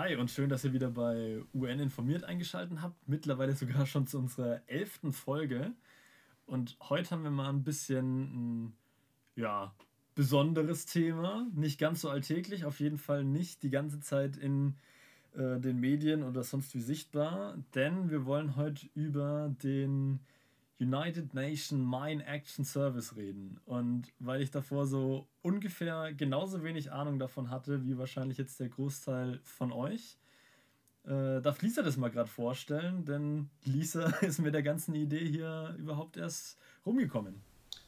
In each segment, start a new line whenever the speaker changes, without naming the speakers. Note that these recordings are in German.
Hi und schön, dass ihr wieder bei UN informiert eingeschaltet habt. Mittlerweile sogar schon zu unserer elften Folge. Und heute haben wir mal ein bisschen ein ja, besonderes Thema. Nicht ganz so alltäglich, auf jeden Fall nicht die ganze Zeit in äh, den Medien oder sonst wie sichtbar. Denn wir wollen heute über den United Nation Mine Action Service reden. Und weil ich davor so ungefähr genauso wenig Ahnung davon hatte, wie wahrscheinlich jetzt der Großteil von euch, äh, darf Lisa das mal gerade vorstellen, denn Lisa ist mit der ganzen Idee hier überhaupt erst rumgekommen.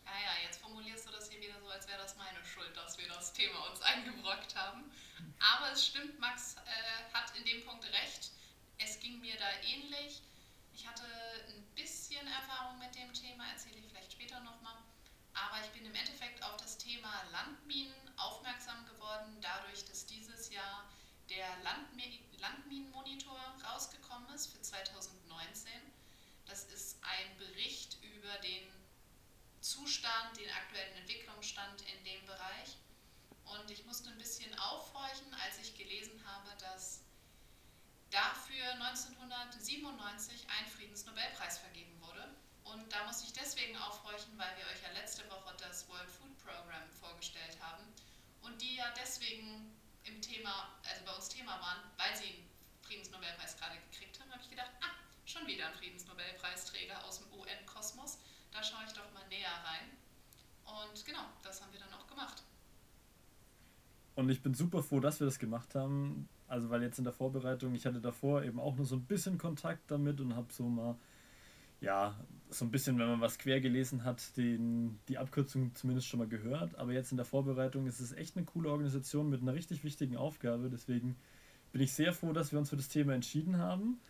Ja, ja, jetzt formulierst du das hier wieder so, als wäre das meine Schuld, dass wir das Thema uns eingebrockt haben. Aber es stimmt, Max äh, hat in dem Punkt recht. Es ging mir da ähnlich. Ich hatte ein bisschen Erfahrung mit dem Thema, erzähle ich vielleicht später nochmal. Aber ich bin im Endeffekt auf das Thema Landminen aufmerksam geworden, dadurch, dass dieses Jahr der Landminenmonitor rausgekommen ist für 2019. Das ist ein Bericht über den Zustand, den aktuellen Entwicklungsstand in dem Bereich. Und ich musste ein bisschen aufhorchen, als ich gelesen habe, dass dafür 1997 ein Friedensnobelpreis vergeben wurde. Und da muss ich deswegen aufhorchen, weil wir euch ja letzte Woche das World Food Program vorgestellt haben und die ja deswegen im Thema, also bei uns Thema waren, weil sie einen Friedensnobelpreis gerade gekriegt haben, habe ich gedacht, ah, schon wieder ein Friedensnobelpreisträger aus dem UN-Kosmos, da schaue ich doch mal näher rein. Und genau, das haben wir dann auch gemacht.
Und ich bin super froh, dass wir das gemacht haben. Also weil jetzt in der Vorbereitung, ich hatte davor eben auch nur so ein bisschen Kontakt damit und habe so mal, ja, so ein bisschen, wenn man was quer gelesen hat, den, die Abkürzung zumindest schon mal gehört. Aber jetzt in der Vorbereitung ist es echt eine coole Organisation mit einer richtig wichtigen Aufgabe. Deswegen bin ich sehr froh, dass wir uns für das Thema entschieden haben.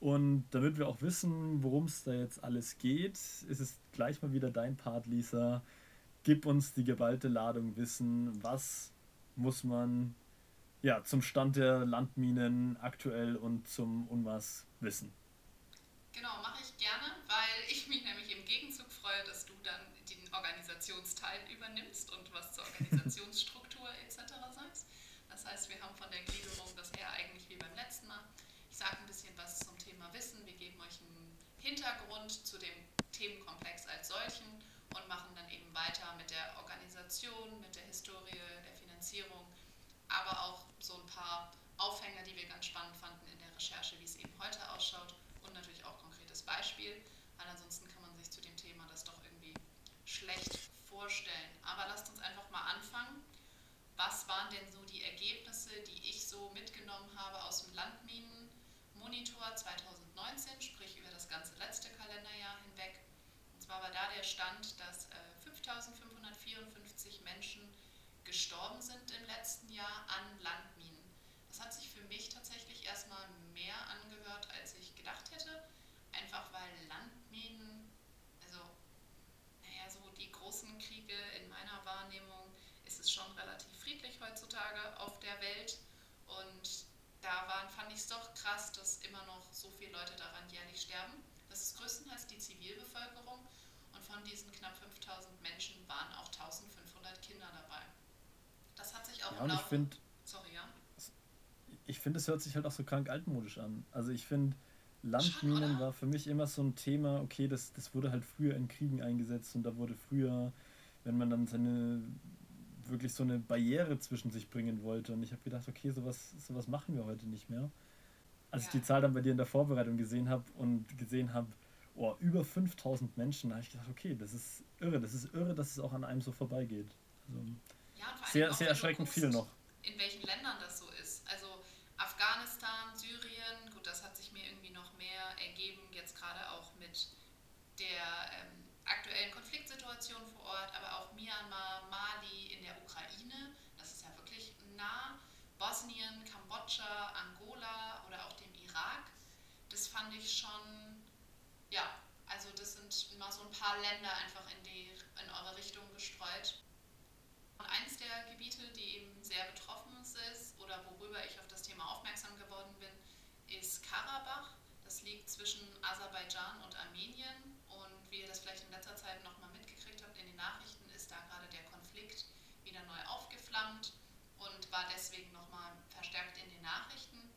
Und damit wir auch wissen, worum es da jetzt alles geht, ist es gleich mal wieder dein Part, Lisa. Gib uns die geballte Ladung Wissen. Was muss man ja, zum Stand der Landminen aktuell und zum UNWAS wissen.
Genau, mache ich gerne, weil ich mich nämlich im Gegenzug freue, dass du dann den Organisationsteil übernimmst und was zur Organisationsstruktur etc. sagst. Das heißt, wir haben von der Gliederung das eher eigentlich wie beim letzten Mal. Ich sage ein bisschen was zum Thema Wissen, wir geben euch einen Hintergrund zu dem Themenkomplex als solchen und machen dann eben weiter mit der Organisation, mit der Historie, der Finanzierung aber auch paar Aufhänger, die wir ganz spannend fanden in der Recherche, wie es eben heute ausschaut und natürlich auch konkretes Beispiel, weil ansonsten kann man sich zu dem Thema das doch irgendwie schlecht vorstellen. Aber lasst uns einfach mal anfangen. Was waren denn so die Ergebnisse, die ich so mitgenommen habe aus dem Landminenmonitor 2019, sprich über das ganze letzte Kalenderjahr hinweg? Und zwar war da der Stand, dass äh, 5554 Menschen gestorben sind im letzten Jahr an Landminen. Das hat sich für mich tatsächlich erstmal mehr angehört, als ich gedacht hätte. Einfach weil Landminen, also naja, so die großen Kriege in meiner Wahrnehmung ist es schon relativ friedlich heutzutage auf der Welt. Und da waren, fand ich es doch krass, dass immer noch so viele Leute daran jährlich sterben. Das ist größtenteils die Zivilbevölkerung und von diesen knapp 5000 Menschen waren auch 1500 Kinder dabei. Das hat sich auch
ja, und ich finde. Ich finde, es hört sich halt auch so krank altmodisch an. Also ich finde, Landminen war für mich immer so ein Thema, okay, das, das wurde halt früher in Kriegen eingesetzt und da wurde früher, wenn man dann seine wirklich so eine Barriere zwischen sich bringen wollte. Und ich habe gedacht, okay, sowas, sowas machen wir heute nicht mehr. Als ja. ich die Zahl dann bei dir in der Vorbereitung gesehen habe und gesehen habe, oh, über 5000 Menschen, da habe ich gedacht, okay, das ist irre, das ist irre, dass es auch an einem so vorbeigeht. Also,
ja,
sehr, sehr erschreckend guckst, viel noch.
In welchen Ländern das Afghanistan, Syrien, gut, das hat sich mir irgendwie noch mehr ergeben, jetzt gerade auch mit der ähm, aktuellen Konfliktsituation vor Ort, aber auch Myanmar, Mali, in der Ukraine, das ist ja wirklich nah, Bosnien, Kambodscha, Angola oder auch dem Irak. Das fand ich schon, ja, also das sind mal so ein paar Länder einfach in, die, in eure Richtung gestreut. Und eines der Gebiete, die eben sehr betroffen ist oder worüber ich auf das Thema aufmerksam geworden bin, ist Karabach. Das liegt zwischen Aserbaidschan und Armenien. Und wie ihr das vielleicht in letzter Zeit nochmal mitgekriegt habt in den Nachrichten, ist da gerade der Konflikt wieder neu aufgeflammt und war deswegen nochmal verstärkt in den Nachrichten.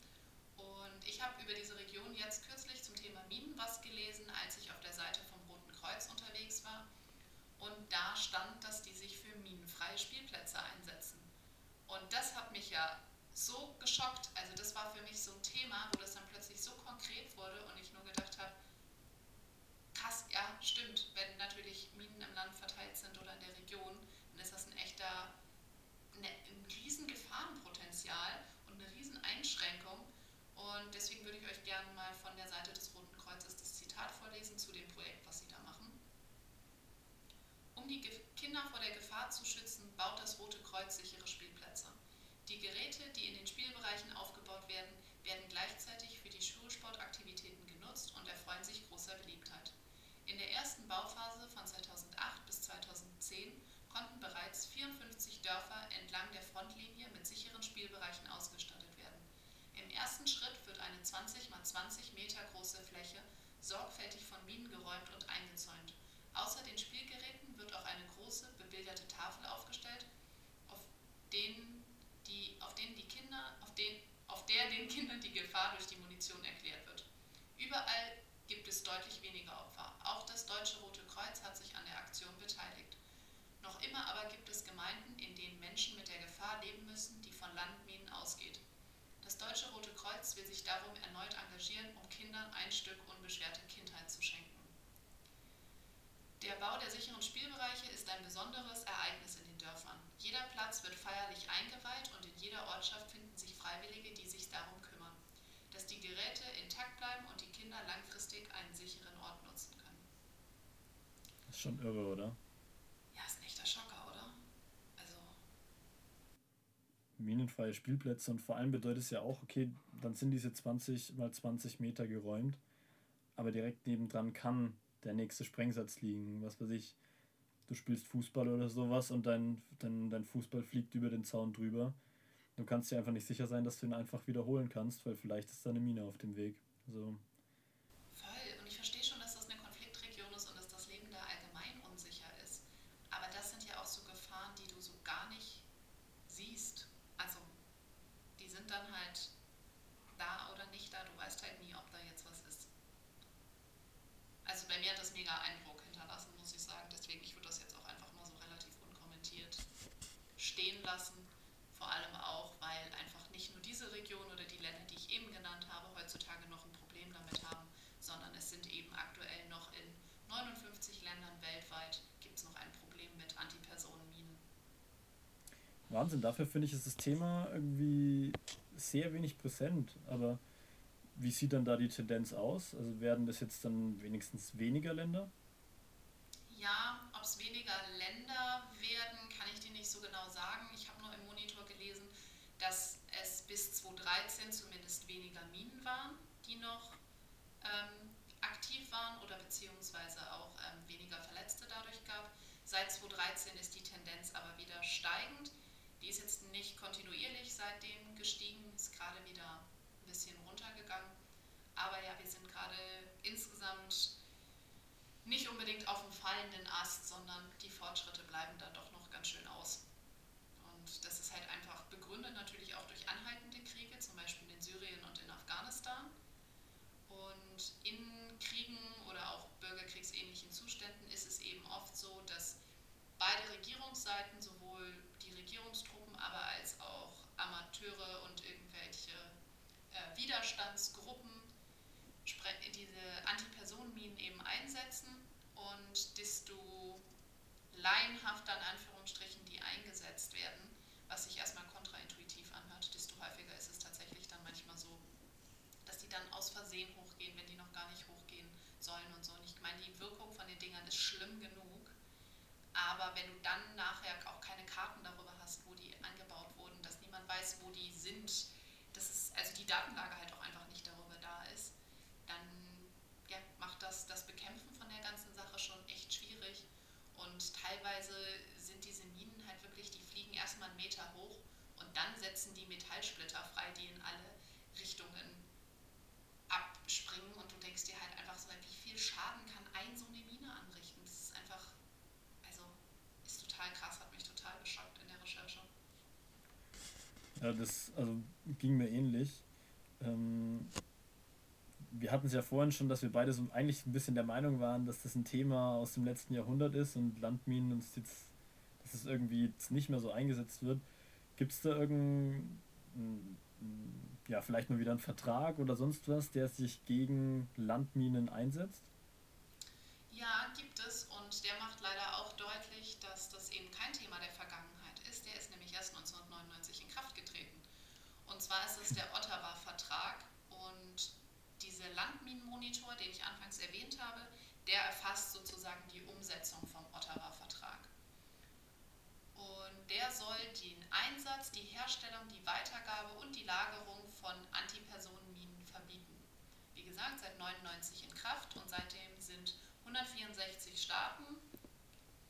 Und ich habe über diese Region jetzt kürzlich zum Thema Minen was gelesen, als ich auf der Seite vom Roten Kreuz unterwegs war. Und da stand, dass die sich freie Spielplätze einsetzen. Und das hat mich ja so geschockt. Also das war für mich so ein Thema, wo das dann plötzlich so konkret wurde und ich nur gedacht habe, krass, ja, stimmt, wenn natürlich Minen im Land verteilt sind oder in der Region, dann ist das ein echter, ne, ein riesen Gefahrenpotenzial und eine riesen Einschränkung. Und deswegen würde ich euch gerne mal von der Seite des Roten Kreuzes das Zitat vorlesen zu dem Projekt, was sie da machen. Um die Kinder vor der Gefahr zu schützen, baut das Rote Kreuz sichere Spielplätze. Die Geräte, die in den Spielbereichen aufgebaut werden, werden gleichzeitig für die Schulsportaktivitäten genutzt und erfreuen sich großer Beliebtheit. In der ersten Bauphase von 2008 bis 2010 konnten bereits 54 Dörfer entlang der Frontlinie mit sicheren Spielbereichen ausgestattet werden. Im ersten Schritt wird eine 20 x 20 Meter große Fläche sorgfältig von Minen geräumt und eingezäunt. Außer den Spielgeräten wird auch eine große bebilderte Tafel aufgestellt, auf, denen die, auf, denen die Kinder, auf, den, auf der den Kindern die Gefahr durch die Munition erklärt wird. Überall gibt es deutlich weniger Opfer. Auch das Deutsche Rote Kreuz hat sich an der Aktion beteiligt. Noch immer aber gibt es Gemeinden, in denen Menschen mit der Gefahr leben müssen, die von Landminen ausgeht. Das Deutsche Rote Kreuz will sich darum erneut engagieren, um Kindern ein Stück unbeschwerte Kindheit zu schenken. Der Bau der sicheren Spielbereiche ist ein besonderes Ereignis in den Dörfern. Jeder Platz wird feierlich eingeweiht und in jeder Ortschaft finden sich Freiwillige, die sich darum dass die Geräte intakt bleiben und die Kinder langfristig einen sicheren Ort nutzen können.
Das ist schon irre, oder?
Ja, ist ein echter Schocker, oder? Also.
Minenfreie Spielplätze und vor allem bedeutet es ja auch, okay, dann sind diese 20 mal 20 Meter geräumt, aber direkt nebendran kann der nächste Sprengsatz liegen. Was weiß ich, du spielst Fußball oder sowas und dein, dein, dein Fußball fliegt über den Zaun drüber. Du kannst dir einfach nicht sicher sein, dass du ihn einfach wiederholen kannst, weil vielleicht ist da eine Mine auf dem Weg. Also Wahnsinn, dafür finde ich, ist das Thema irgendwie sehr wenig präsent. Aber wie sieht dann da die Tendenz aus? Also werden das jetzt dann wenigstens weniger Länder?
Ja, ob es weniger Länder werden, kann ich dir nicht so genau sagen. Ich habe nur im Monitor gelesen, dass es bis 2013 zumindest weniger Minen waren, die noch ähm, aktiv waren oder beziehungsweise auch ähm, weniger Verletzte dadurch gab. Seit 2013 ist die Tendenz aber wieder steigend. Die ist jetzt nicht kontinuierlich seitdem gestiegen, ist gerade wieder ein bisschen runtergegangen. Aber ja, wir sind gerade insgesamt nicht unbedingt auf dem fallenden Ast, sondern die Fortschritte bleiben da doch noch ganz schön aus. Und das ist halt einfach begründet natürlich auch durch anhaltende Kriege, zum Beispiel in Syrien und in Afghanistan. Und in Kriegen oder auch bürgerkriegsähnlichen Zuständen ist es eben oft so, dass beide Regierungsseiten, sowohl als auch Amateure und irgendwelche äh, Widerstandsgruppen diese Antipersonenminen eben einsetzen und desto laienhafter in Anführungsstrichen die eingesetzt werden, was sich erstmal kontraintuitiv anhört, desto häufiger ist es tatsächlich dann manchmal so, dass die dann aus Versehen hochgehen, wenn die noch gar nicht hochgehen sollen und so. Und ich meine, die Wirkung von den Dingern ist schlimm genug, aber wenn du dann nachher auch keine Karten darüber hast, wo die angebaut weiß, wo die sind, dass es, also die Datenlage halt auch einfach nicht darüber da ist, dann ja, macht das das Bekämpfen von der ganzen Sache schon echt schwierig. Und teilweise sind diese Minen halt wirklich, die fliegen erstmal einen Meter hoch und dann setzen die Metallsplitter frei, die in alle Richtungen abspringen und du denkst dir halt einfach so, wie viel Schaden kann ein so eine Mine anrichten? Das ist einfach krass, hat mich total geschockt in der Recherche.
Ja, das also ging mir ähnlich. Ähm, wir hatten es ja vorhin schon, dass wir beide so eigentlich ein bisschen der Meinung waren, dass das ein Thema aus dem letzten Jahrhundert ist und Landminen uns jetzt, dass das irgendwie nicht mehr so eingesetzt wird. Gibt es da irgendeinen, ja, vielleicht mal wieder einen Vertrag oder sonst was, der sich gegen Landminen einsetzt?
Ja, gibt es und der macht leider auch deutlich, dass das eben kein Thema der Vergangenheit ist. Der ist nämlich erst 1999 in Kraft getreten. Und zwar ist es der Ottawa-Vertrag und dieser Landminenmonitor, den ich anfangs erwähnt habe, der erfasst sozusagen die Umsetzung vom Ottawa-Vertrag. Und der soll den Einsatz, die Herstellung, die Weitergabe und die Lagerung von Antipersonenminen verbieten. Wie gesagt, seit 1999 in Kraft und seitdem sind 164 Staaten,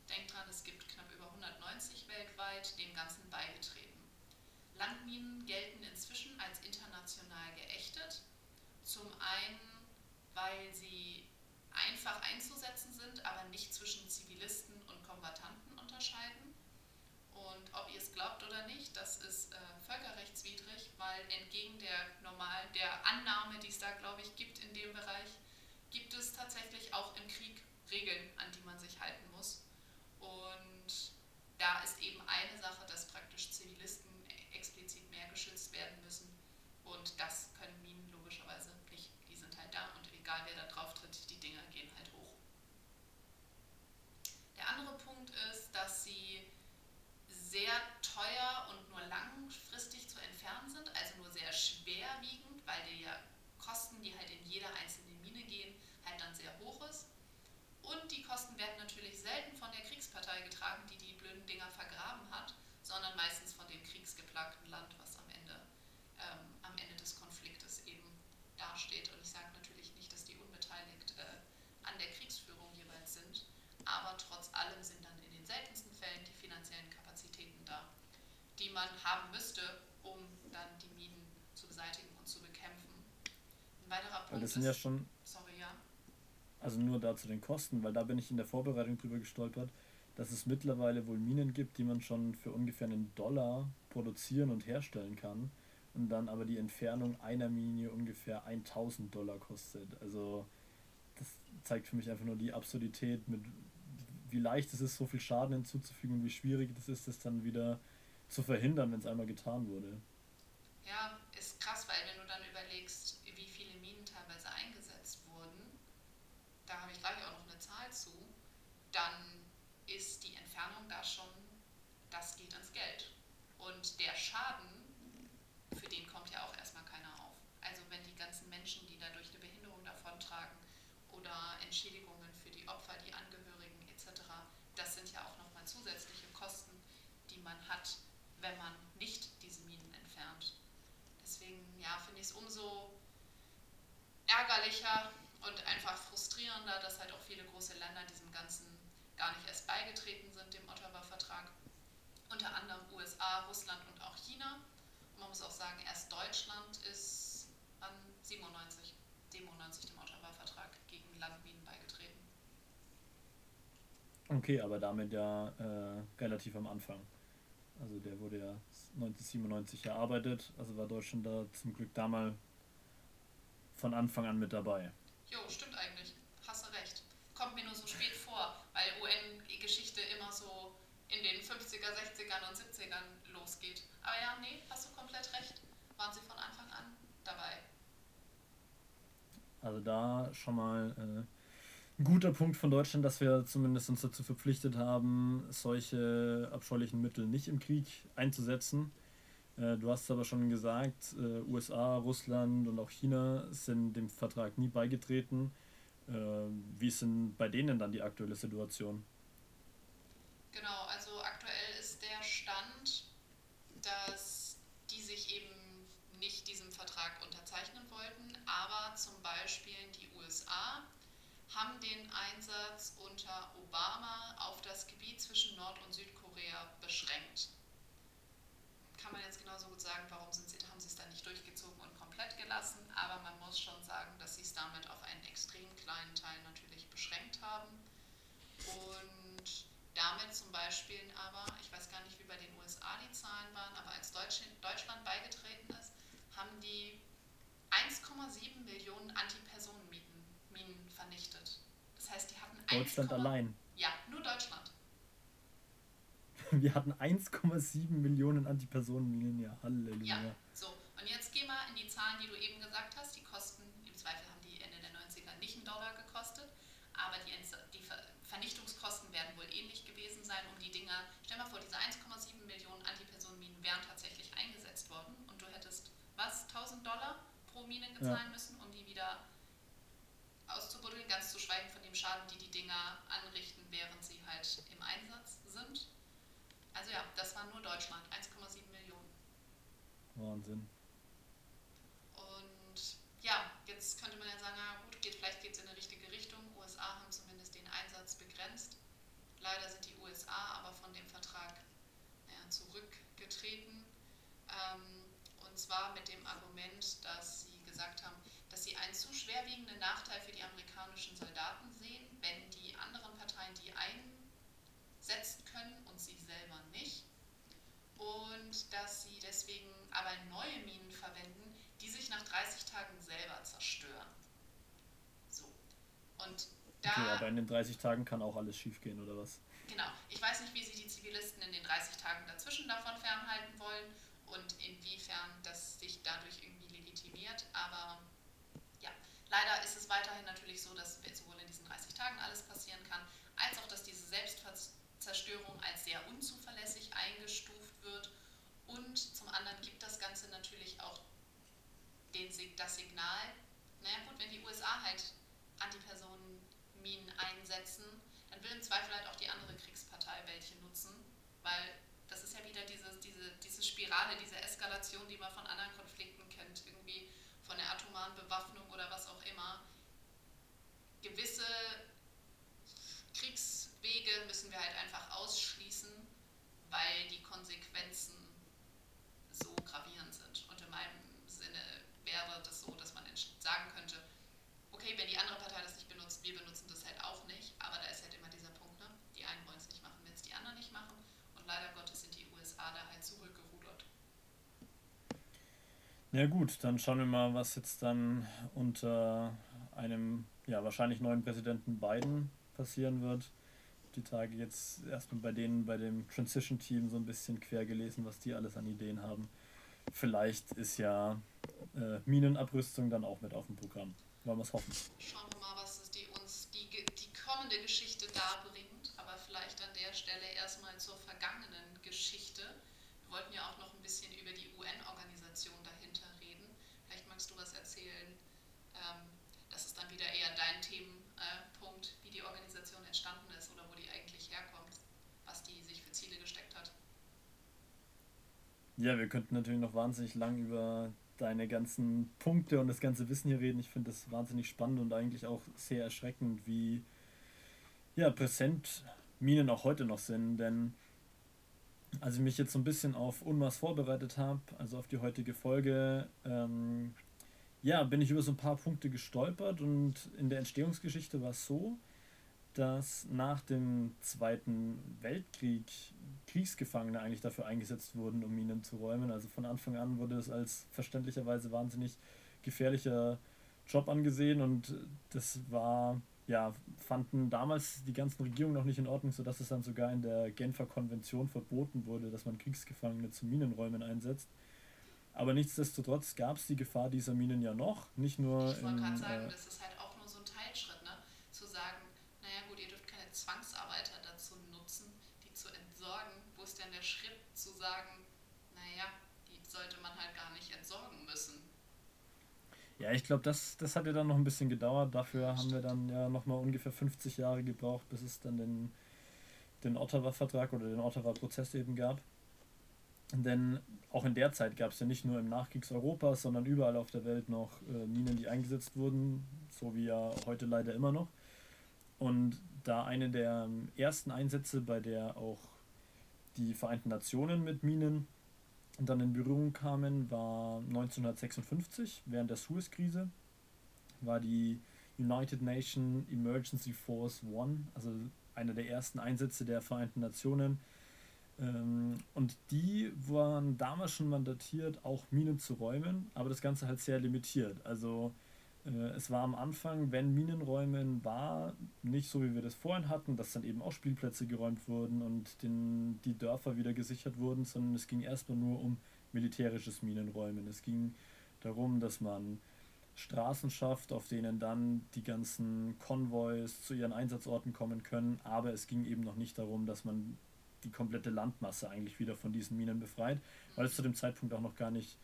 denkt dran, es gibt knapp über 190 weltweit, dem Ganzen beigetreten. Landminen gelten inzwischen als international geächtet. Zum einen, weil sie einfach einzusetzen sind, aber nicht zwischen Zivilisten und Kombattanten unterscheiden. Und ob ihr es glaubt oder nicht, das ist äh, völkerrechtswidrig, weil entgegen der normal der Annahme, die es da glaube ich gibt in dem Bereich, gibt es tatsächlich auch im Krieg Regeln, an die man sich halten muss. Und da ist eben eine Sache, dass praktisch Zivilisten explizit mehr geschützt werden müssen. Und das können Minen logischerweise nicht. Die sind halt da und egal wer da drauf tritt, die Dinger gehen halt hoch. Der andere Punkt ist, dass sie sehr teuer und nur langfristig zu entfernen sind, also nur sehr schwerwiegend, weil die ja Kosten, die halt in jeder einzelnen Mine gehen, halt dann sehr hoch ist. Und die Kosten werden natürlich selten von der Kriegspartei getragen, die die blöden Dinger vergraben hat, sondern meistens von dem kriegsgeplagten Land, was am Ende, ähm, am Ende des Konfliktes eben dasteht. Und ich sage natürlich nicht, dass die unbeteiligt äh, an der Kriegsführung jeweils sind, aber trotz allem sind dann in den seltensten Fällen die finanziellen Kapazitäten da, die man haben müsste, um dann die Minen zu beseitigen und zu bekämpfen. Ein weiterer Punkt
Weil das sind ist, ja schon also nur da zu den Kosten, weil da bin ich in der Vorbereitung drüber gestolpert, dass es mittlerweile wohl Minen gibt, die man schon für ungefähr einen Dollar produzieren und herstellen kann und dann aber die Entfernung einer Mine ungefähr 1000 Dollar kostet. Also das zeigt für mich einfach nur die Absurdität, mit wie leicht es ist, so viel Schaden hinzuzufügen und wie schwierig es ist, das dann wieder zu verhindern, wenn es einmal getan wurde.
Ja, ist krass, weil wenn du dann dann ist die Entfernung da schon, das geht ins Geld. Und der Schaden, für den kommt ja auch erstmal keiner auf. Also wenn die ganzen Menschen, die dadurch eine Behinderung davontragen oder Entschädigungen für die Opfer, die Angehörigen etc., das sind ja auch nochmal zusätzliche Kosten, die man hat, wenn man nicht diese Minen entfernt. Deswegen ja, finde ich es umso ärgerlicher und einfach frustrierender, dass halt auch viele große Länder diesem ganzen gar nicht erst beigetreten sind, dem Ottawa-Vertrag. Unter anderem USA, Russland und auch China. Und man muss auch sagen, erst Deutschland ist an 97, 97 dem Ottawa-Vertrag gegen Landminen beigetreten.
Okay, aber damit ja äh, relativ am Anfang. Also der wurde ja 1997 erarbeitet, also war Deutschland da zum Glück da mal von Anfang an mit dabei.
Jo, stimmt eigentlich. Hast du recht. Kommt mir nur so spät vor weil UN-Geschichte immer so in den 50er, 60ern und 70ern losgeht. Aber ja, nee, hast du komplett recht. Waren sie von Anfang an dabei.
Also da schon mal äh, guter Punkt von Deutschland, dass wir zumindest uns dazu verpflichtet haben, solche abscheulichen Mittel nicht im Krieg einzusetzen. Äh, du hast aber schon gesagt, äh, USA, Russland und auch China sind dem Vertrag nie beigetreten. Ähm, wie ist denn bei denen dann die aktuelle Situation?
Genau, also aktuell ist der Stand, dass die sich eben nicht diesem Vertrag unterzeichnen wollten, aber zum Beispiel die USA haben den Einsatz unter Obama auf das Gebiet zwischen Nord- und Südkorea beschränkt. Kann man jetzt genauso gut sagen, warum sind sie, haben sie es dann nicht durchgezogen und komplett gelassen, aber man muss schon sagen, dass sie es damit auf einen extrem kleinen Teil natürlich beschränkt haben. Und damit zum Beispiel aber, ich weiß gar nicht, wie bei den USA die Zahlen waren, aber als Deutschland beigetreten ist, haben die 1,7 Millionen Antipersonenminen vernichtet. Das heißt, die hatten
Deutschland 1, allein.
Ja, nur Deutschland.
wir hatten 1,7 Millionen Antipersonenminen, ja, Halleluja.
Ja, so. Und jetzt geh mal in die Zahlen, die du eben gesagt hast. Die kosten, im Zweifel haben die Ende der 90er nicht einen Dollar gekostet, aber die, die Vernichtungskosten werden wohl ähnlich gewesen sein, um die Dinger. Stell mal vor, diese 1,7 Millionen Antipersonenminen wären tatsächlich eingesetzt worden und du hättest, was, 1000 Dollar pro Mine gezahlen ja. müssen, um die wieder ganz zu schweigen von dem Schaden, die die Dinger anrichten, während sie halt im Einsatz sind. Also ja, das war nur Deutschland, 1,7 Millionen.
Wahnsinn.
Und ja, jetzt könnte man ja sagen, na gut, geht, vielleicht geht es in eine richtige Richtung. USA haben zumindest den Einsatz begrenzt. Leider sind die USA aber von dem Vertrag ja, zurückgetreten. Ähm, und zwar mit dem Argument, dass sie gesagt haben, dass sie einen zu schwerwiegenden Nachteil für die amerikanischen Soldaten sehen, wenn die anderen Parteien die einsetzen können und sie selber nicht. Und dass sie deswegen aber neue Minen verwenden, die sich nach 30 Tagen selber zerstören. So. Und
da. Okay, aber in den 30 Tagen kann auch alles schiefgehen, oder was?
Genau. Ich weiß nicht, wie sie die Zivilisten in den 30 Tagen dazwischen davon fernhalten wollen und inwiefern das sich dadurch irgendwie legitimiert, aber Leider ist es weiterhin natürlich so, dass sowohl in diesen 30 Tagen alles passieren kann, als auch, dass diese Selbstzerstörung als sehr unzuverlässig eingestuft wird. Und zum anderen gibt das Ganze natürlich auch den, das Signal, naja gut, wenn die USA halt Antipersonenminen einsetzen, dann will im Zweifel halt auch die andere Kriegspartei welche nutzen, weil das ist ja wieder diese, diese, diese Spirale, diese Eskalation, die man von anderen Konflikten von der atomaren Bewaffnung oder was auch immer. Gewisse Kriegswege müssen wir halt einfach ausschließen, weil die Konsequenzen so gravierend sind. Und in meinem Sinne wäre das so, dass man sagen könnte, okay, wenn die andere Partei das nicht benutzt, wir benutzen das halt auch nicht, aber da ist halt immer dieser Punkt, ne? die einen wollen es nicht machen, wenn es die anderen nicht machen. Und leider Gottes sind die USA da halt zurückgerudert.
Ja gut, dann schauen wir mal, was jetzt dann unter einem ja wahrscheinlich neuen Präsidenten Biden passieren wird. Die Tage jetzt erstmal bei denen bei dem Transition Team so ein bisschen quer gelesen, was die alles an Ideen haben. Vielleicht ist ja äh, Minenabrüstung dann auch mit auf dem Programm. Wollen wir es hoffen.
Schauen wir mal, was die uns die, die kommende Geschichte darbringt. Aber vielleicht an der Stelle erstmal zur vergangenen Geschichte. Wir wollten ja auch noch ein bisschen über die UN-Organisation dahinter reden. Vielleicht magst du was erzählen. Ähm, das ist dann wieder eher dein Themenpunkt, wie die Organisation entstanden ist oder wo die eigentlich herkommt, was die sich für Ziele gesteckt hat.
Ja, wir könnten natürlich noch wahnsinnig lang über deine ganzen Punkte und das ganze Wissen hier reden. Ich finde das wahnsinnig spannend und eigentlich auch sehr erschreckend, wie ja, präsent Minen auch heute noch sind, denn als ich mich jetzt so ein bisschen auf UNMAS vorbereitet habe, also auf die heutige Folge, ähm, ja, bin ich über so ein paar Punkte gestolpert und in der Entstehungsgeschichte war es so, dass nach dem Zweiten Weltkrieg Kriegsgefangene eigentlich dafür eingesetzt wurden, um Minen zu räumen. Also von Anfang an wurde es als verständlicherweise wahnsinnig gefährlicher Job angesehen und das war ja, fanden damals die ganzen Regierungen noch nicht in Ordnung, sodass es dann sogar in der Genfer Konvention verboten wurde, dass man Kriegsgefangene zu Minenräumen einsetzt. Aber nichtsdestotrotz gab es die Gefahr dieser Minen ja noch, nicht nur
Ich wollte gerade sagen, äh, das ist halt auch nur so ein Teilschritt, ne? zu sagen, naja gut, ihr dürft keine Zwangsarbeiter dazu nutzen, die zu entsorgen. Wo ist denn der Schritt zu sagen, naja, die sollte man halt gar nicht entsorgen müssen?
Ja, ich glaube, das, das hat ja dann noch ein bisschen gedauert. Dafür haben wir dann ja nochmal ungefähr 50 Jahre gebraucht, bis es dann den, den Ottawa-Vertrag oder den Ottawa-Prozess eben gab. Denn auch in der Zeit gab es ja nicht nur im Nachkriegseuropa, sondern überall auf der Welt noch äh, Minen, die eingesetzt wurden, so wie ja heute leider immer noch. Und da eine der ersten Einsätze, bei der auch die Vereinten Nationen mit Minen dann in Berührung kamen, war 1956 während der Suez-Krise, war die United Nations Emergency Force One, also einer der ersten Einsätze der Vereinten Nationen. Ähm, und die waren damals schon mandatiert, auch Minen zu räumen, aber das Ganze halt sehr limitiert. Also es war am Anfang, wenn Minenräumen war, nicht so wie wir das vorhin hatten, dass dann eben auch Spielplätze geräumt wurden und den, die Dörfer wieder gesichert wurden, sondern es ging erstmal nur um militärisches Minenräumen. Es ging darum, dass man Straßen schafft, auf denen dann die ganzen Konvois zu ihren Einsatzorten kommen können, aber es ging eben noch nicht darum, dass man die komplette Landmasse eigentlich wieder von diesen Minen befreit, weil es zu dem Zeitpunkt auch noch gar nicht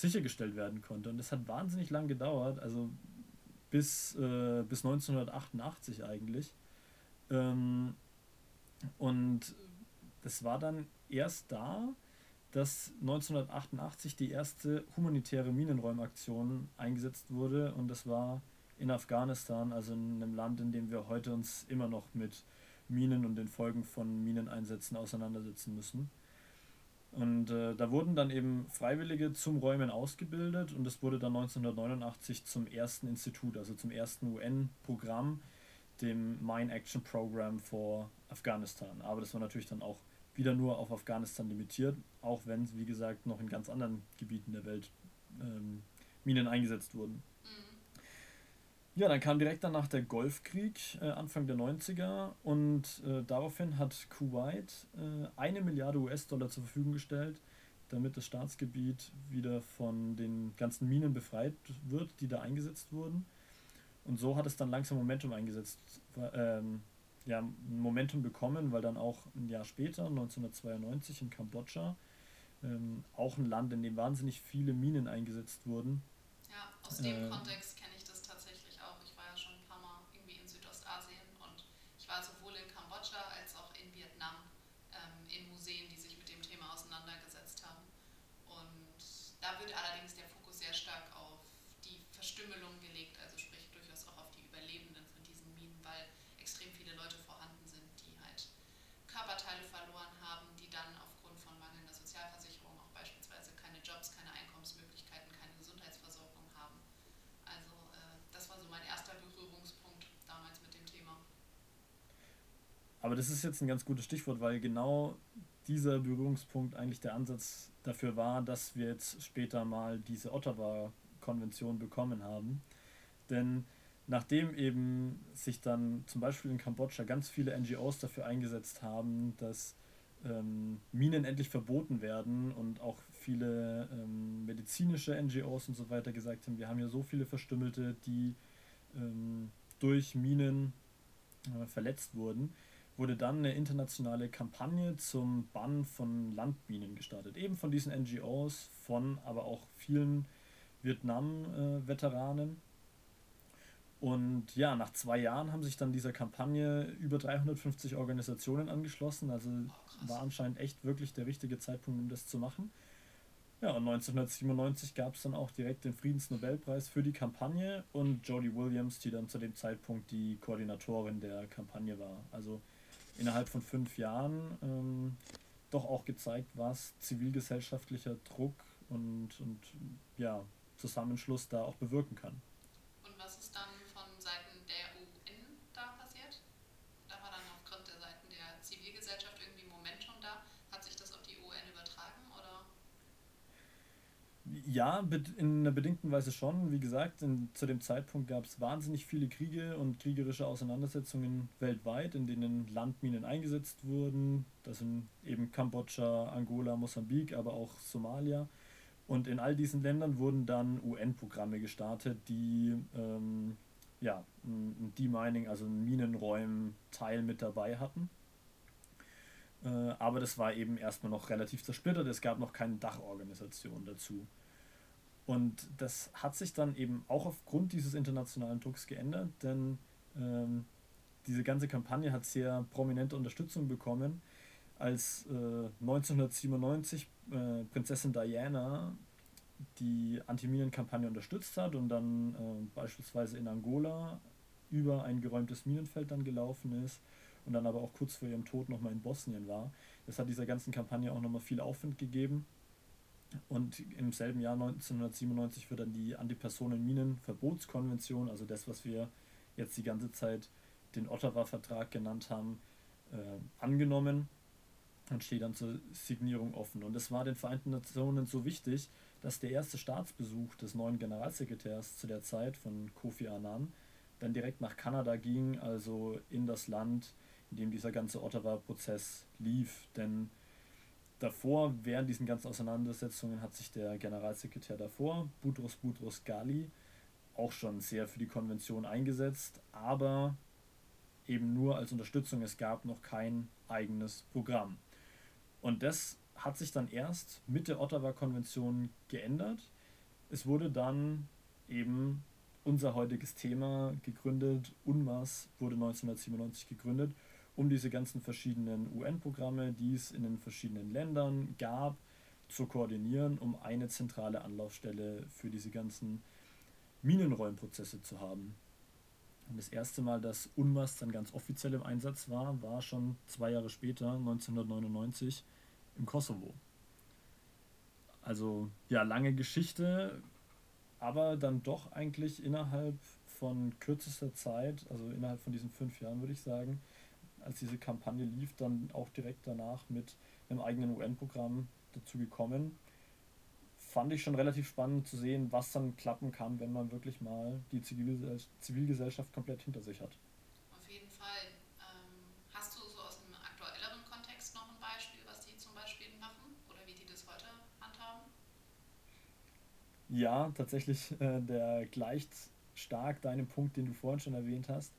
sichergestellt werden konnte. Und das hat wahnsinnig lang gedauert, also bis, äh, bis 1988 eigentlich. Ähm, und das war dann erst da, dass 1988 die erste humanitäre Minenräumaktion eingesetzt wurde und das war in Afghanistan, also in einem Land, in dem wir heute uns immer noch mit Minen und den Folgen von Mineneinsätzen auseinandersetzen müssen. Und äh, da wurden dann eben Freiwillige zum Räumen ausgebildet und es wurde dann 1989 zum ersten Institut, also zum ersten UN-Programm, dem Mine Action Program for Afghanistan. Aber das war natürlich dann auch wieder nur auf Afghanistan limitiert, auch wenn, wie gesagt, noch in ganz anderen Gebieten der Welt ähm, Minen eingesetzt wurden. Ja, dann kam direkt danach der Golfkrieg, äh, Anfang der 90er, und äh, daraufhin hat Kuwait äh, eine Milliarde US-Dollar zur Verfügung gestellt, damit das Staatsgebiet wieder von den ganzen Minen befreit wird, die da eingesetzt wurden. Und so hat es dann langsam Momentum eingesetzt, ähm, ja, Momentum bekommen, weil dann auch ein Jahr später, 1992 in Kambodscha, ähm, auch ein Land, in dem wahnsinnig viele Minen eingesetzt wurden.
Ja, aus dem äh, Kontext kenne ich
Aber das ist jetzt ein ganz gutes Stichwort, weil genau dieser Berührungspunkt eigentlich der Ansatz dafür war, dass wir jetzt später mal diese Ottawa-Konvention bekommen haben. Denn nachdem eben sich dann zum Beispiel in Kambodscha ganz viele NGOs dafür eingesetzt haben, dass ähm, Minen endlich verboten werden und auch viele ähm, medizinische NGOs und so weiter gesagt haben, wir haben ja so viele Verstümmelte, die ähm, durch Minen äh, verletzt wurden, wurde dann eine internationale Kampagne zum Bann von Landminen gestartet. Eben von diesen NGOs, von aber auch vielen Vietnam-Veteranen. Und ja, nach zwei Jahren haben sich dann dieser Kampagne über 350 Organisationen angeschlossen. Also oh, war anscheinend echt wirklich der richtige Zeitpunkt, um das zu machen. Ja, und 1997 gab es dann auch direkt den Friedensnobelpreis für die Kampagne und Jodie Williams, die dann zu dem Zeitpunkt die Koordinatorin der Kampagne war. Also innerhalb von fünf Jahren ähm, doch auch gezeigt, was zivilgesellschaftlicher Druck und, und ja, Zusammenschluss da auch bewirken kann.
Und was ist dann von Seiten der UN da passiert? Da war dann aufgrund der Seiten der Zivilgesellschaft irgendwie Momentum da. Hat sich das auf die UN übertragen oder?
Ja, in einer bedingten Weise schon. Wie gesagt, in, zu dem Zeitpunkt gab es wahnsinnig viele Kriege und kriegerische Auseinandersetzungen weltweit, in denen Landminen eingesetzt wurden. Das sind eben Kambodscha, Angola, Mosambik, aber auch Somalia. Und in all diesen Ländern wurden dann UN-Programme gestartet, die ähm, ja, ein Demining, also ein Minenräumen-Teil mit dabei hatten. Äh, aber das war eben erstmal noch relativ zersplittert. Es gab noch keine Dachorganisation dazu. Und das hat sich dann eben auch aufgrund dieses internationalen Drucks geändert, denn ähm, diese ganze Kampagne hat sehr prominente Unterstützung bekommen, als äh, 1997 äh, Prinzessin Diana die Anti-Minen-Kampagne unterstützt hat und dann äh, beispielsweise in Angola über ein geräumtes Minenfeld dann gelaufen ist und dann aber auch kurz vor ihrem Tod nochmal in Bosnien war. Das hat dieser ganzen Kampagne auch nochmal viel Aufwind gegeben. Und im selben Jahr 1997 wird dann die Antipersonenminenverbotskonvention, also das, was wir jetzt die ganze Zeit den Ottawa-Vertrag genannt haben, äh, angenommen und steht dann zur Signierung offen. Und es war den Vereinten Nationen so wichtig, dass der erste Staatsbesuch des neuen Generalsekretärs zu der Zeit von Kofi Annan dann direkt nach Kanada ging, also in das Land, in dem dieser ganze Ottawa-Prozess lief. Denn davor, während diesen ganzen Auseinandersetzungen, hat sich der Generalsekretär davor, Boutros Boutros Ghali, auch schon sehr für die Konvention eingesetzt, aber eben nur als Unterstützung. Es gab noch kein eigenes Programm. Und das hat sich dann erst mit der Ottawa-Konvention geändert. Es wurde dann eben unser heutiges Thema gegründet. UNMAS wurde 1997 gegründet, um diese ganzen verschiedenen UN-Programme, die es in den verschiedenen Ländern gab, zu koordinieren, um eine zentrale Anlaufstelle für diese ganzen Minenräumprozesse zu haben. Und das erste Mal, dass UNMAS dann ganz offiziell im Einsatz war, war schon zwei Jahre später, 1999, im Kosovo. Also ja, lange Geschichte, aber dann doch eigentlich innerhalb von kürzester Zeit, also innerhalb von diesen fünf Jahren würde ich sagen, als diese Kampagne lief, dann auch direkt danach mit einem eigenen UN-Programm dazu gekommen fand ich schon relativ spannend zu sehen, was dann klappen kann, wenn man wirklich mal die Zivilgesellschaft komplett hinter sich hat.
Auf jeden Fall. Ähm, hast du so aus einem aktuelleren Kontext noch ein Beispiel, was die zum Beispiel machen oder wie die das heute handhaben?
Ja, tatsächlich, äh, der gleicht stark deinem Punkt, den du vorhin schon erwähnt hast,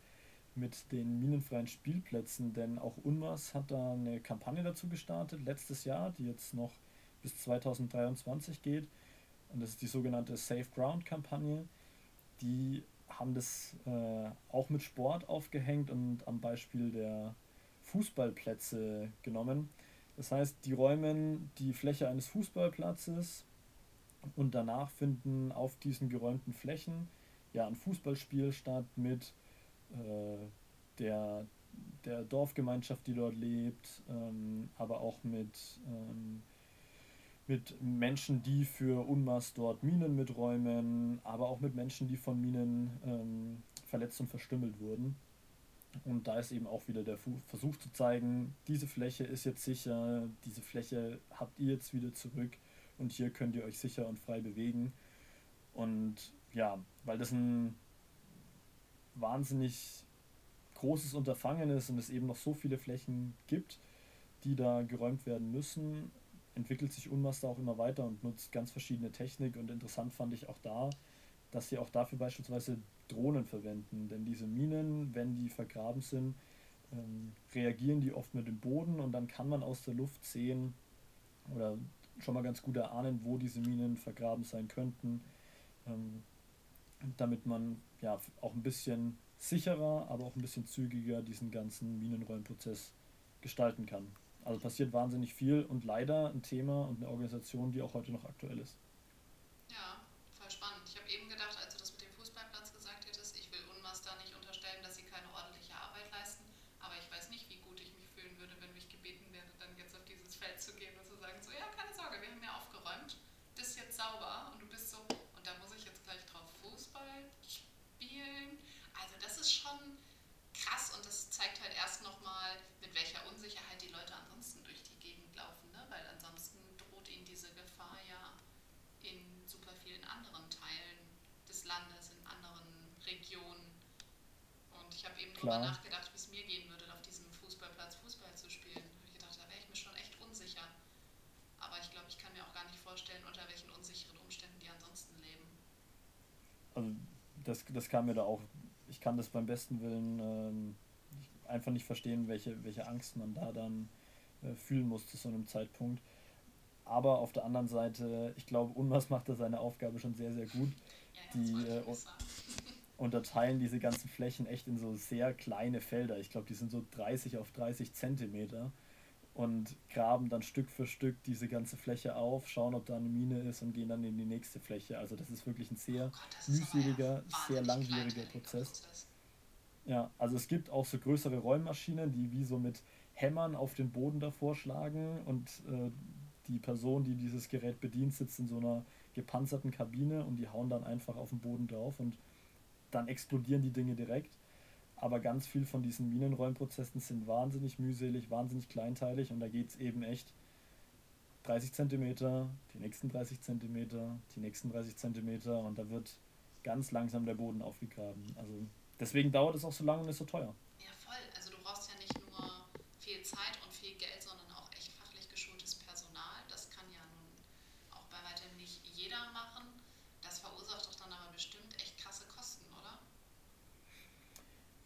mit den minenfreien Spielplätzen, denn auch UNMAS hat da eine Kampagne dazu gestartet, letztes Jahr, die jetzt noch bis 2023 geht. Und das ist die sogenannte Safe Ground Kampagne. Die haben das äh, auch mit Sport aufgehängt und am Beispiel der Fußballplätze genommen. Das heißt, die räumen die Fläche eines Fußballplatzes und danach finden auf diesen geräumten Flächen ja ein Fußballspiel statt mit äh, der, der Dorfgemeinschaft, die dort lebt, ähm, aber auch mit ähm, mit Menschen, die für UNMAS dort Minen miträumen, aber auch mit Menschen, die von Minen ähm, verletzt und verstümmelt wurden. Und da ist eben auch wieder der Versuch zu zeigen, diese Fläche ist jetzt sicher, diese Fläche habt ihr jetzt wieder zurück und hier könnt ihr euch sicher und frei bewegen. Und ja, weil das ein wahnsinnig großes Unterfangen ist und es eben noch so viele Flächen gibt, die da geräumt werden müssen, entwickelt sich Unmaster auch immer weiter und nutzt ganz verschiedene Technik. Und interessant fand ich auch da, dass sie auch dafür beispielsweise Drohnen verwenden. Denn diese Minen, wenn die vergraben sind, ähm, reagieren die oft mit dem Boden und dann kann man aus der Luft sehen oder schon mal ganz gut erahnen, wo diese Minen vergraben sein könnten, ähm, damit man ja auch ein bisschen sicherer, aber auch ein bisschen zügiger diesen ganzen Minenräumprozess gestalten kann. Also passiert wahnsinnig viel und leider ein Thema und eine Organisation, die auch heute noch aktuell ist.
Ja, voll spannend. Ich habe eben gedacht, als du das mit dem Fußballplatz gesagt hättest, ich will UNMAS da nicht unterstellen, dass sie keine ordentliche Arbeit leisten, aber ich weiß nicht, wie gut ich mich fühlen würde, wenn mich gebeten werde, dann jetzt auf dieses Feld zu gehen und zu sagen, so ja, keine Sorge, wir haben ja aufgeräumt, das ist jetzt sauber und du bist so, und da muss ich jetzt gleich drauf Fußball spielen. Also das ist schon krass und das zeigt halt erst nochmal, mit welcher Unsicherheit die Leute ansonsten durch die Gegend laufen, ne? weil ansonsten droht ihnen diese Gefahr ja in super vielen anderen Teilen des Landes, in anderen Regionen. Und ich habe eben Klar. darüber nachgedacht, wie es mir gehen würde, auf diesem Fußballplatz Fußball zu spielen. Da habe ich gedacht, da wäre ich mir schon echt unsicher. Aber ich glaube, ich kann mir auch gar nicht vorstellen, unter welchen unsicheren Umständen die ansonsten leben.
Also das, das kam mir da auch, ich kann das beim besten Willen ähm, einfach nicht verstehen, welche, welche Angst man da dann äh, fühlen muss zu so einem Zeitpunkt. Aber auf der anderen Seite, ich glaube, UNMAS macht da seine Aufgabe schon sehr, sehr gut. Die äh, unterteilen diese ganzen Flächen echt in so sehr kleine Felder. Ich glaube, die sind so 30 auf 30 Zentimeter und graben dann Stück für Stück diese ganze Fläche auf, schauen, ob da eine Mine ist und gehen dann in die nächste Fläche. Also das ist wirklich ein sehr oh Gott, mühseliger, sehr langwieriger Prozess. Ja, also es gibt auch so größere Räummaschinen, die wie so mit Hämmern auf den Boden davor schlagen und äh, die Person, die dieses Gerät bedient, sitzt in so einer gepanzerten Kabine und die hauen dann einfach auf den Boden drauf und dann explodieren die Dinge direkt. Aber ganz viel von diesen Minenräumprozessen sind wahnsinnig mühselig, wahnsinnig kleinteilig und da geht es eben echt 30 cm, die nächsten 30 cm, die nächsten 30 cm und da wird ganz langsam der Boden aufgegraben. Also deswegen dauert es auch so lange und ist so teuer.
Ja, voll. Also du brauchst ja nicht nur viel Zeit und viel Geld, sondern auch echt fachlich geschultes Personal. Das kann ja nun auch bei weitem nicht jeder machen. Das verursacht doch dann aber bestimmt echt krasse Kosten, oder?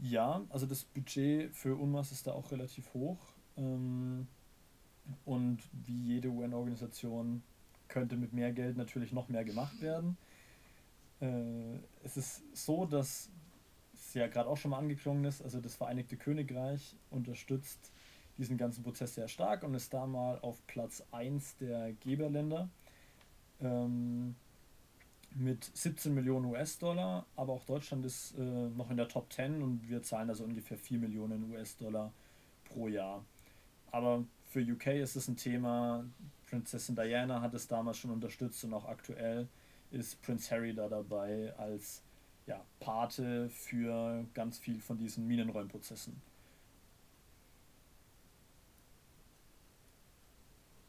Ja, also das Budget für UNMAS ist da auch relativ hoch. Ähm, und wie jede UN-Organisation könnte mit mehr Geld natürlich noch mehr gemacht werden. Äh, es ist so, dass es ja gerade auch schon mal angeklungen ist, also das Vereinigte Königreich unterstützt diesen ganzen Prozess sehr stark und ist da mal auf Platz 1 der Geberländer ähm, mit 17 Millionen US-Dollar, aber auch Deutschland ist äh, noch in der Top 10 und wir zahlen also ungefähr 4 Millionen US-Dollar pro Jahr. Aber für UK ist es ein Thema. Prinzessin Diana hat es damals schon unterstützt und auch aktuell ist Prince Harry da dabei als ja, Pate für ganz viel von diesen Minenräumprozessen.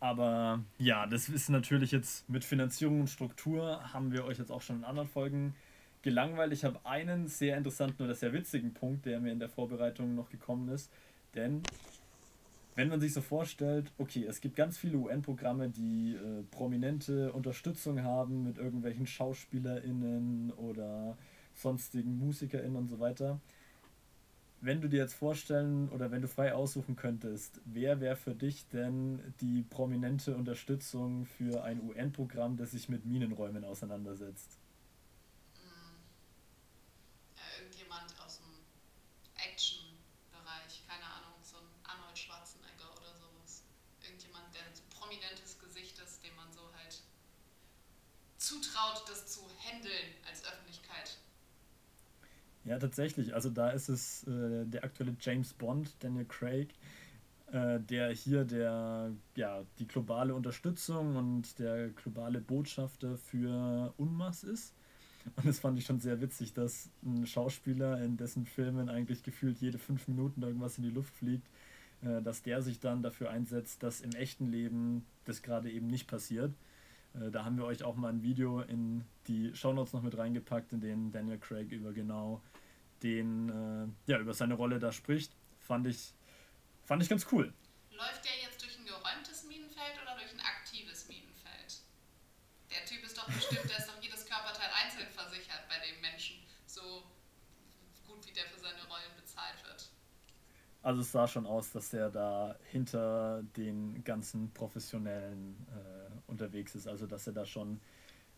Aber ja, das ist natürlich jetzt mit Finanzierung und Struktur, haben wir euch jetzt auch schon in anderen Folgen gelangweilt. Ich habe einen sehr interessanten oder sehr witzigen Punkt, der mir in der Vorbereitung noch gekommen ist. Denn wenn man sich so vorstellt, okay, es gibt ganz viele UN-Programme, die äh, prominente Unterstützung haben mit irgendwelchen SchauspielerInnen oder sonstigen MusikerInnen und so weiter. Wenn du dir jetzt vorstellen oder wenn du frei aussuchen könntest, wer wäre für dich denn die prominente Unterstützung für ein UN-Programm, das sich mit Minenräumen auseinandersetzt? Ja, tatsächlich. Also da ist es äh, der aktuelle James Bond, Daniel Craig, äh, der hier der, ja, die globale Unterstützung und der globale Botschafter für UNMAS ist. Und das fand ich schon sehr witzig, dass ein Schauspieler, in dessen Filmen eigentlich gefühlt jede fünf Minuten irgendwas in die Luft fliegt, äh, dass der sich dann dafür einsetzt, dass im echten Leben das gerade eben nicht passiert. Äh, da haben wir euch auch mal ein Video in die Shownotes noch mit reingepackt, in dem Daniel Craig über genau den, äh, ja, über seine Rolle da spricht. Fand ich, fand ich ganz cool.
Läuft der jetzt durch ein geräumtes Minenfeld oder durch ein aktives Minenfeld? Der Typ ist doch bestimmt, der ist doch jedes Körperteil einzeln versichert bei dem Menschen, so gut wie der für seine Rollen bezahlt wird.
Also es sah schon aus, dass er da hinter den ganzen Professionellen äh, unterwegs ist. Also dass er da schon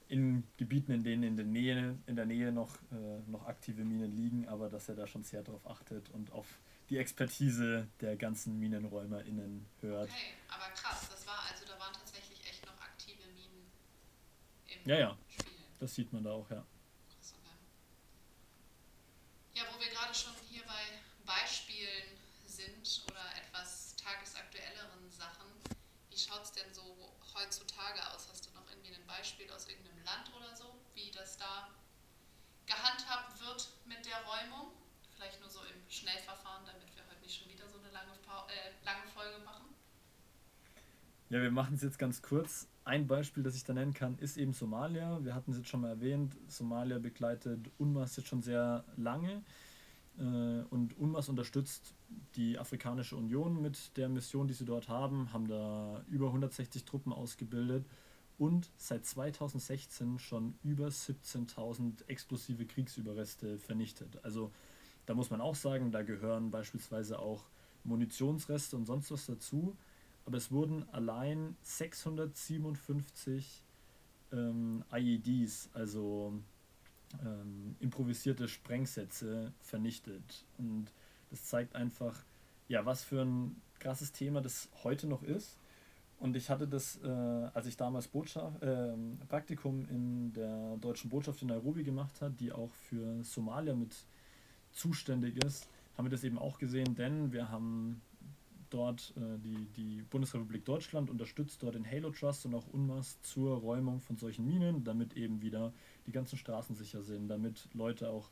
in Gebieten, in denen in der Nähe, in der Nähe noch, äh, noch aktive Minen liegen, aber dass er da schon sehr darauf achtet und auf die Expertise der ganzen MinenräumerInnen hört.
Okay, aber krass, das war also, da waren tatsächlich echt noch aktive Minen
im Ja, ja, Spiel. das sieht man da auch, ja.
Krass, okay. Ja, wo wir gerade schon hier bei Beispielen sind oder etwas tagesaktuelleren Sachen, wie schaut es denn so heutzutage aus? Hast Beispiel aus irgendeinem Land oder so, wie das da gehandhabt wird mit der Räumung. Vielleicht nur so im Schnellverfahren, damit wir heute nicht schon wieder so eine lange, äh, lange Folge machen.
Ja, wir machen es jetzt ganz kurz. Ein Beispiel, das ich da nennen kann, ist eben Somalia. Wir hatten es jetzt schon mal erwähnt. Somalia begleitet UNMAS jetzt schon sehr lange. Äh, und UNMAS unterstützt die Afrikanische Union mit der Mission, die sie dort haben, haben da über 160 Truppen ausgebildet und seit 2016 schon über 17.000 explosive Kriegsüberreste vernichtet. Also da muss man auch sagen, da gehören beispielsweise auch Munitionsreste und sonst was dazu. Aber es wurden allein 657 ähm, IEDs, also ähm, improvisierte Sprengsätze, vernichtet. Und das zeigt einfach, ja, was für ein krasses Thema das heute noch ist und ich hatte das, äh, als ich damals Botschaft, äh, Praktikum in der deutschen Botschaft in Nairobi gemacht habe, die auch für Somalia mit zuständig ist, haben wir das eben auch gesehen, denn wir haben dort äh, die, die Bundesrepublik Deutschland unterstützt dort den Halo Trust und auch UNMAS zur Räumung von solchen Minen, damit eben wieder die ganzen Straßen sicher sind, damit Leute auch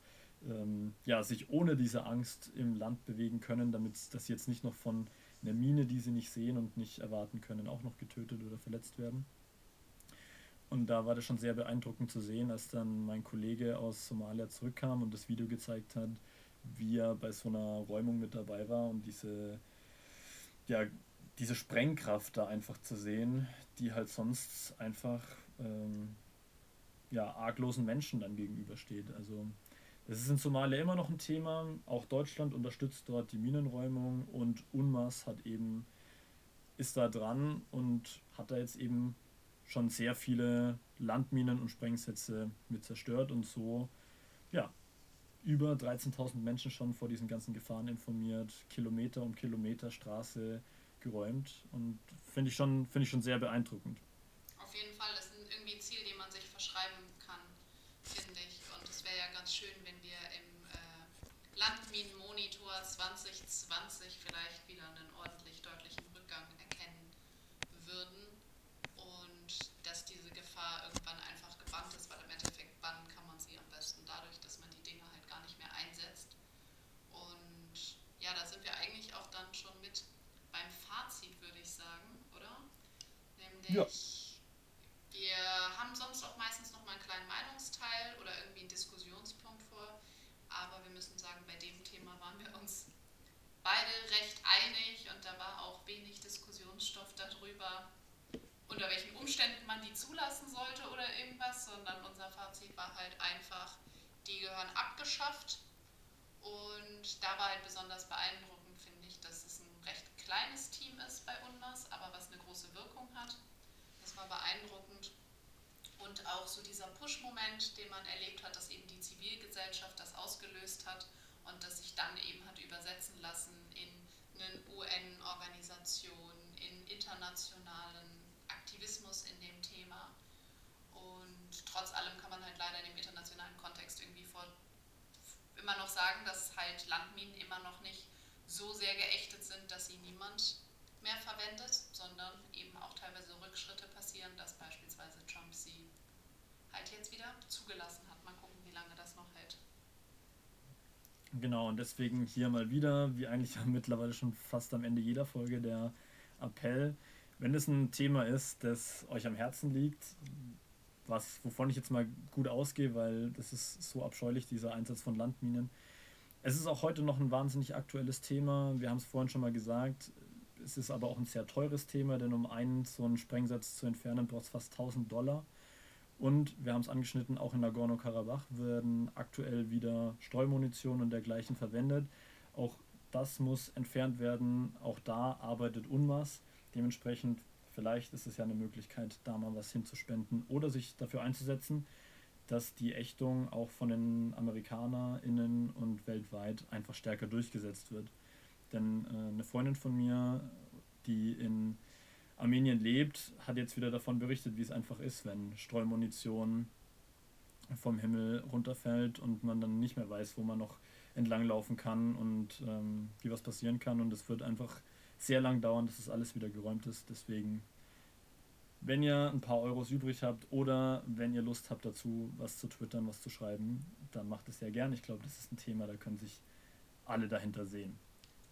ähm, ja, sich ohne diese Angst im Land bewegen können, damit das jetzt nicht noch von eine Mine, die sie nicht sehen und nicht erwarten können, auch noch getötet oder verletzt werden. Und da war das schon sehr beeindruckend zu sehen, als dann mein Kollege aus Somalia zurückkam und das Video gezeigt hat, wie er bei so einer Räumung mit dabei war und diese, ja, diese Sprengkraft da einfach zu sehen, die halt sonst einfach ähm, ja, arglosen Menschen dann gegenübersteht. Also das ist in Somalia immer noch ein Thema. Auch Deutschland unterstützt dort die Minenräumung und UNMAS hat eben ist da dran und hat da jetzt eben schon sehr viele Landminen und Sprengsätze mit zerstört und so ja über 13.000 Menschen schon vor diesen ganzen Gefahren informiert, Kilometer um Kilometer Straße geräumt und finde ich schon finde ich schon sehr beeindruckend.
Auf jeden Fall, das ist irgendwie ein Ziel, dem man sich verschreiben kann, finde ich. Und es wäre ja ganz schön, wenn wir im äh, Landminenmonitor 2020 vielleicht wieder einen ordentlich deutlichen Rückgang erkennen würden und dass diese Gefahr irgendwann einfach gebannt ist, weil im Endeffekt bannen kann man sie am besten dadurch, dass man die Dinge halt gar nicht mehr einsetzt. Und ja, da sind wir eigentlich auch dann schon mit beim Fazit, würde ich sagen, oder? Nämlich. Ja wir haben sonst auch meistens noch mal einen kleinen Meinungsteil oder irgendwie einen Diskussionspunkt vor. Aber wir müssen sagen, bei dem Thema waren wir uns beide recht einig und da war auch wenig Diskussionsstoff darüber, unter welchen Umständen man die zulassen sollte oder irgendwas, sondern unser Fazit war halt einfach, die gehören abgeschafft. Und da war halt besonders beeindruckend, finde ich, dass es ein recht kleines Team ist bei UNMAS, aber was eine große Wirkung hat. Das war beeindruckend. Und auch so dieser Push-Moment, den man erlebt hat, dass eben die Zivilgesellschaft das ausgelöst hat und das sich dann eben hat übersetzen lassen in eine UN-Organisation, in internationalen Aktivismus in dem Thema. Und trotz allem kann man halt leider in dem internationalen Kontext irgendwie vor, immer noch sagen, dass halt Landminen immer noch nicht so sehr geächtet sind, dass sie niemand mehr verwendet, sondern eben auch teilweise Rückschritte passieren, dass beispielsweise Trump sie halt jetzt wieder zugelassen hat. Mal gucken, wie lange das noch hält.
Genau, und deswegen hier mal wieder, wie eigentlich mittlerweile schon fast am Ende jeder Folge, der Appell, wenn es ein Thema ist, das euch am Herzen liegt, was, wovon ich jetzt mal gut ausgehe, weil das ist so abscheulich, dieser Einsatz von Landminen. Es ist auch heute noch ein wahnsinnig aktuelles Thema. Wir haben es vorhin schon mal gesagt. Es ist aber auch ein sehr teures Thema, denn um einen so einen Sprengsatz zu entfernen, braucht es fast 1000 Dollar. Und wir haben es angeschnitten, auch in Nagorno-Karabach werden aktuell wieder Streumunition und dergleichen verwendet. Auch das muss entfernt werden. Auch da arbeitet UNMAS. Dementsprechend, vielleicht ist es ja eine Möglichkeit, da mal was hinzuspenden oder sich dafür einzusetzen, dass die Ächtung auch von den AmerikanerInnen und weltweit einfach stärker durchgesetzt wird. Denn äh, eine Freundin von mir, die in Armenien lebt, hat jetzt wieder davon berichtet, wie es einfach ist, wenn Streumunition vom Himmel runterfällt und man dann nicht mehr weiß, wo man noch entlanglaufen kann und ähm, wie was passieren kann. Und es wird einfach sehr lang dauern, dass das alles wieder geräumt ist. Deswegen, wenn ihr ein paar Euros übrig habt oder wenn ihr Lust habt dazu, was zu twittern, was zu schreiben, dann macht es sehr gern. Ich glaube, das ist ein Thema, da können sich alle dahinter sehen.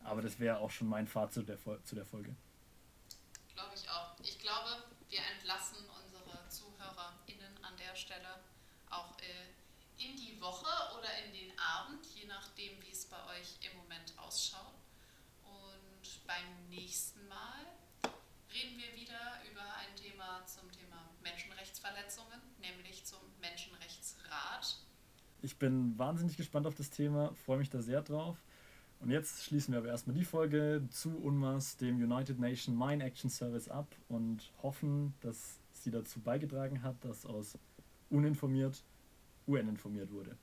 Aber das wäre auch schon mein Fazit der zu der Folge.
Glaube ich auch. Ich glaube, wir entlassen unsere ZuhörerInnen an der Stelle auch äh, in die Woche oder in den Abend, je nachdem, wie es bei euch im Moment ausschaut. Und beim nächsten Mal reden wir wieder über ein Thema zum Thema Menschenrechtsverletzungen, nämlich zum Menschenrechtsrat.
Ich bin wahnsinnig gespannt auf das Thema, freue mich da sehr drauf. Und jetzt schließen wir aber erstmal die Folge zu UNMAS, dem United Nation Mine Action Service, ab und hoffen, dass sie dazu beigetragen hat, dass aus uninformiert UN informiert wurde.